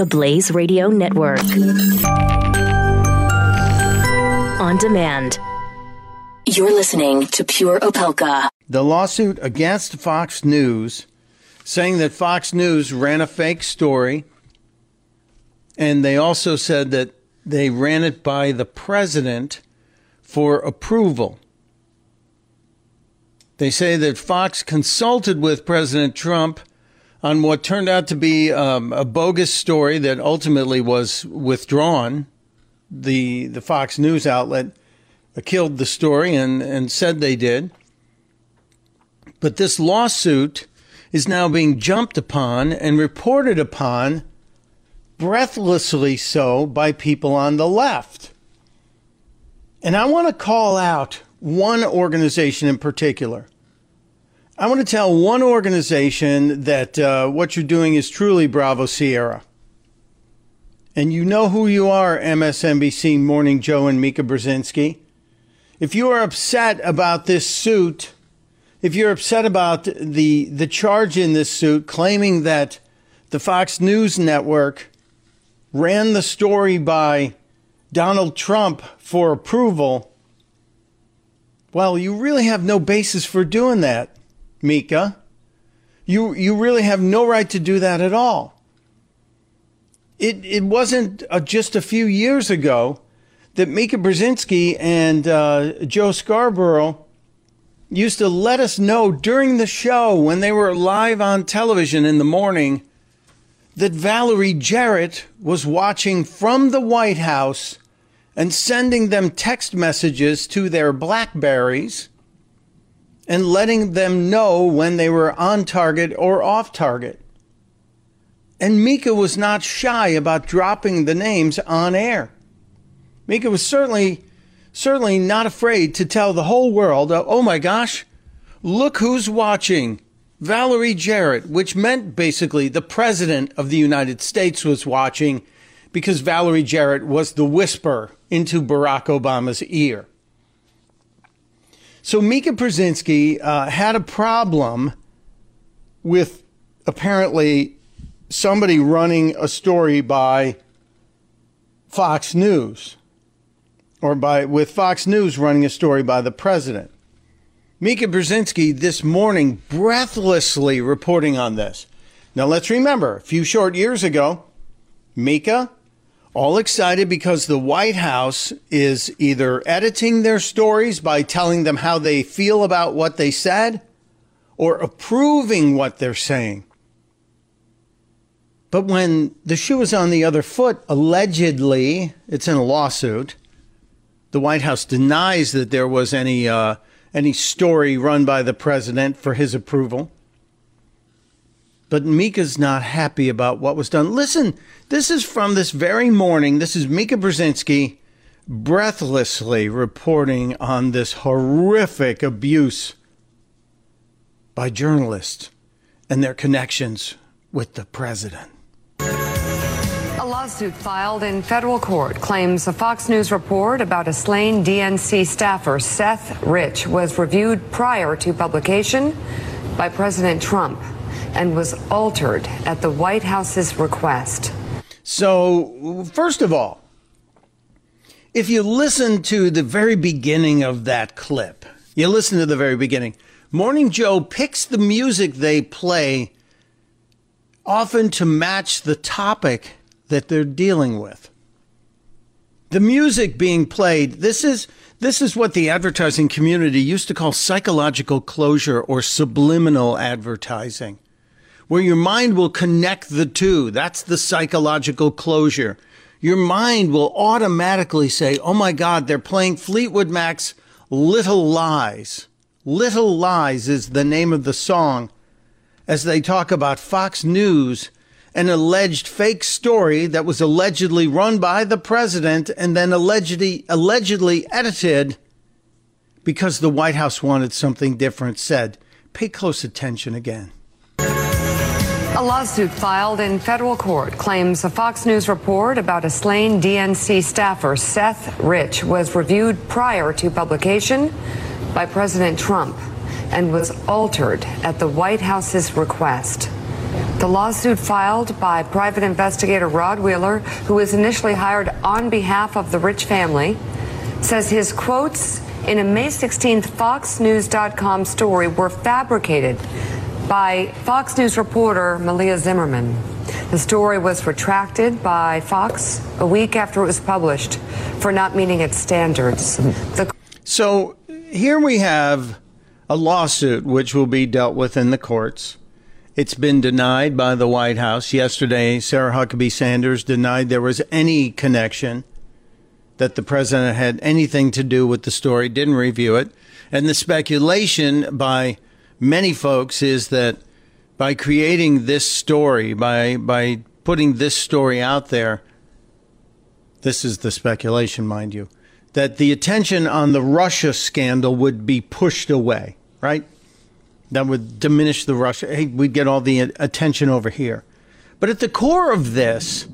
the Blaze Radio Network. On demand. You're listening to Pure Opelka. The lawsuit against Fox News saying that Fox News ran a fake story. And they also said that they ran it by the president for approval. They say that Fox consulted with President Trump on what turned out to be um, a bogus story that ultimately was withdrawn. The the Fox News outlet killed the story and, and said they did. But this lawsuit is now being jumped upon and reported upon breathlessly so by people on the left. And I want to call out one organization in particular. I want to tell one organization that uh, what you're doing is truly Bravo Sierra. And you know who you are, MSNBC Morning Joe and Mika Brzezinski. If you are upset about this suit, if you're upset about the the charge in this suit claiming that the Fox News network ran the story by Donald Trump for approval, well, you really have no basis for doing that. Mika. You, you really have no right to do that at all. It, it wasn't uh, just a few years ago that Mika Brzezinski and uh, Joe Scarborough used to let us know during the show when they were live on television in the morning that Valerie Jarrett was watching from the White House and sending them text messages to their Blackberries and letting them know when they were on target or off target. And Mika was not shy about dropping the names on air. Mika was certainly, certainly not afraid to tell the whole world, uh, oh my gosh, look who's watching. Valerie Jarrett, which meant basically the president of the United States was watching because Valerie Jarrett was the whisper into Barack Obama's ear. So Mika Brzezinski uh, had a problem with apparently somebody running a story by Fox News or by with Fox News running a story by the president. Mika Brzezinski this morning breathlessly reporting on this. Now let's remember, a few short years ago, Mika all excited because the White House is either editing their stories by telling them how they feel about what they said or approving what they're saying. But when the shoe is on the other foot, allegedly, it's in a lawsuit. The White House denies that there was any uh, any story run by the president for his approval. But Mika's not happy about what was done. Listen, this is from this very morning. This is Mika Brzezinski breathlessly reporting on this horrific abuse by journalists and their connections with the president. A lawsuit filed in federal court claims a Fox News report about a slain DNC staffer, Seth Rich, was reviewed prior to publication by President Trump and was altered at the White House's request. So, first of all, if you listen to the very beginning of that clip, you listen to the very beginning, Morning Joe picks the music they play often to match the topic that they're dealing with. The music being played, this is this is what the advertising community used to call psychological closure or subliminal advertising where your mind will connect the two. That's the psychological closure. Your mind will automatically say, Oh my God, they're playing Fleetwood Mac's Little Lies. Little Lies is the name of the song as they talk about Fox News, an alleged fake story that was allegedly run by the president and then allegedly, allegedly edited because the White House wanted something different said. Pay close attention again. A lawsuit filed in federal court claims a Fox News report about a slain DNC staffer, Seth Rich, was reviewed prior to publication by President Trump and was altered at the White House's request. The lawsuit filed by private investigator Rod Wheeler, who was initially hired on behalf of the rich family, says his quotes in a May 16th FoxNews.com story were fabricated by Fox News reporter Malia Zimmerman. The story was retracted by Fox a week after it was published for not meeting its standards. The So here we have a lawsuit which will be dealt with in the courts. It's been denied by the White House. Yesterday, Sarah Huckabee Sanders denied there was any connection, that the president had anything to do with the story, didn't review it. And the speculation by many folks is that by creating this story, by, by putting this story out there, this is the speculation, mind you, that the attention on the Russia scandal would be pushed away, right? That would diminish the Russia. Hey, we'd get all the attention over here. But at the core of this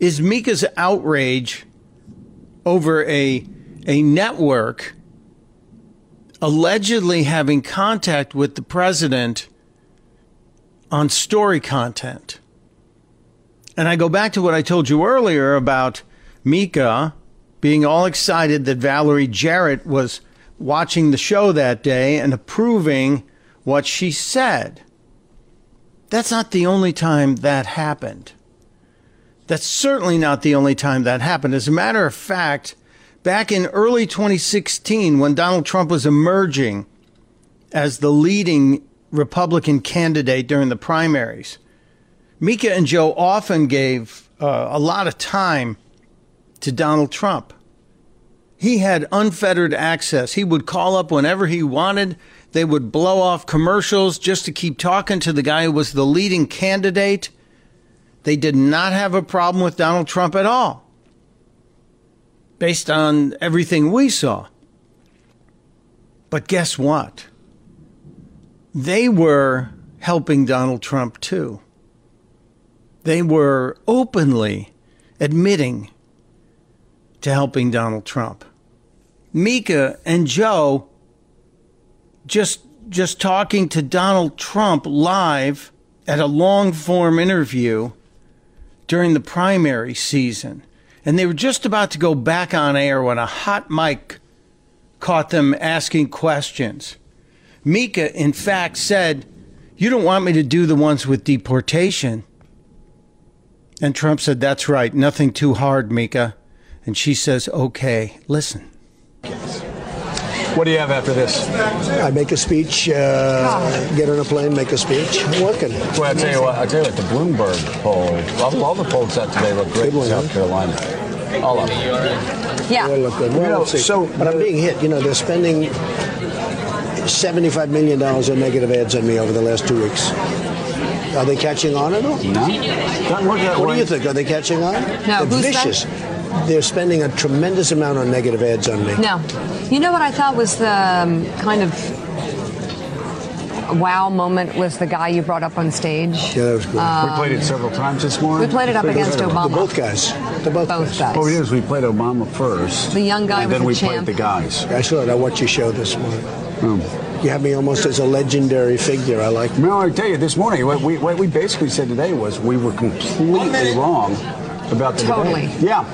is Mika's outrage over a, a network allegedly having contact with the president on story content. And I go back to what I told you earlier about Mika being all excited that Valerie Jarrett was watching the show that day and approving what she said. That's not the only time that happened. That's certainly not the only time that happened. As a matter of fact, back in early 2016, when Donald Trump was emerging as the leading Republican candidate during the primaries, Mika and Joe often gave uh, a lot of time to Donald Trump. He had unfettered access. He would call up whenever he wanted. They would blow off commercials just to keep talking to the guy who was the leading candidate. They did not have a problem with Donald Trump at all, based on everything we saw. But guess what? They were helping Donald Trump too. They were openly admitting to helping Donald Trump. Mika and Joe just just talking to Donald Trump live at a long form interview during the primary season. And they were just about to go back on air when a hot mic caught them asking questions. Mika, in fact, said, You don't want me to do the ones with deportation. And Trump said, That's right. Nothing too hard, Mika. And she says, Okay, listen. What do you have after this? I make a speech, uh, get on a plane, make a speech. I'm working. Well, I tell you what. I tell you what. The Bloomberg poll. All, all the polls out today look great in South? Carolina. All of them. yeah. They look good. Well, You know, let's so- but I'm being hit. You know, they're spending $75 million on negative ads on me over the last two weeks. Are they catching on at all? No, doesn't look that What way. do you think? Are they catching on? No, They're who's vicious. They're spending a tremendous amount on negative ads on me. No. You know what I thought was the um, kind of wow moment was the guy you brought up on stage. Yeah, that was good. we played it several times this morning. We played it up against They're Obama. both guys. They're both, Both guys. What we did is we played Obama first. The young guy and then we champ. played the guys. I saw it. I watched your show this morning. Hmm. You have me almost as a legendary figure. I like No, I tell you, this morning, what we, what we basically said today was we were completely wrong about the Totally. debate. Yeah.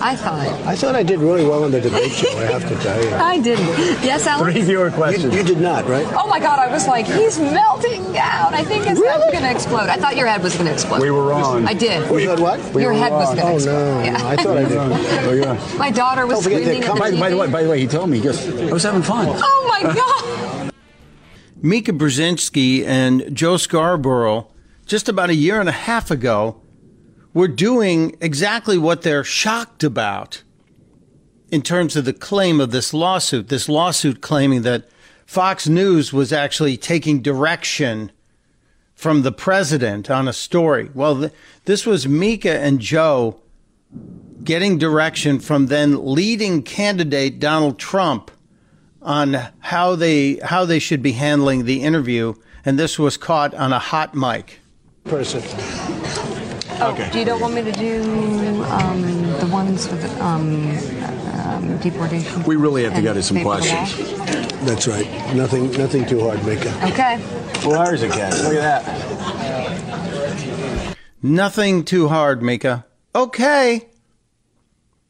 I thought. I thought I did really well on the debate show, I have to tell you. I didn't. Yes, Alex? Three viewer You, questions. you did not, right? Oh my God! I was like, he's melting down. I think his head's gonna explode. I thought your head was gonna explode. We were wrong. I did. We thought what? your were head was wrong. gonna Oh, explode. no. Yeah. no, I thought I did. Oh, yeah. My daughter was Don't forget screaming they're at the By, TV. by the way, by the way, he told me, he goes, I was having fun. oh my God! Mika Brzezinski and Joe Scarborough, just about a year and a half ago, were doing exactly what they're shocked about in terms of the claim of this lawsuit. This lawsuit claiming that Fox News was actually taking direction from the president on a story. Well, th- this was Mika and Joe getting direction from then leading candidate Donald Trump on how they how they should be handling the interview, and this was caught on a hot mic. Person. Oh, do you don't want me to do um, the ones with um, um, deportation? We really have to and go to some paper questions. That's right. Nothing, nothing too hard, Mika. Okay. Well, there's a cat. Look at that. Nothing too hard, Mika. Okay.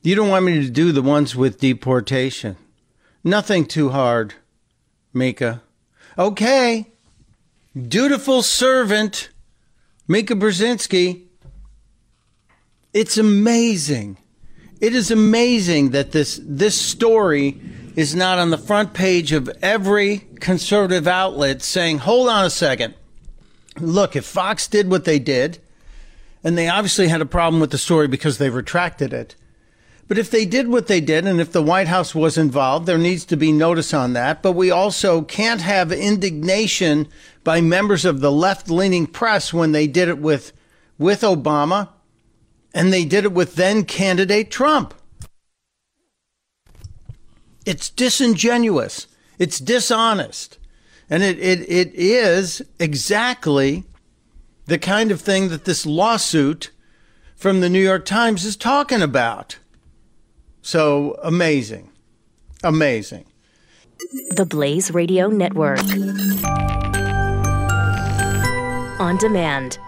You don't want me to do the ones with deportation. Nothing too hard, Mika. Okay. Dutiful servant, Mika Brzezinski. It's amazing. It is amazing that this this story is not on the front page of every conservative outlet saying, "Hold on a second. Look, if Fox did what they did, and they obviously had a problem with the story because they retracted it. But if they did what they did, and if the White House was involved, there needs to be notice on that. But we also can't have indignation by members of the left leaning press when they did it with, with Obama and they did it with then candidate Trump. It's disingenuous. It's dishonest. And it, it, it is exactly the kind of thing that this lawsuit from the New York Times is talking about. So amazing. Amazing. The Blaze Radio Network. On demand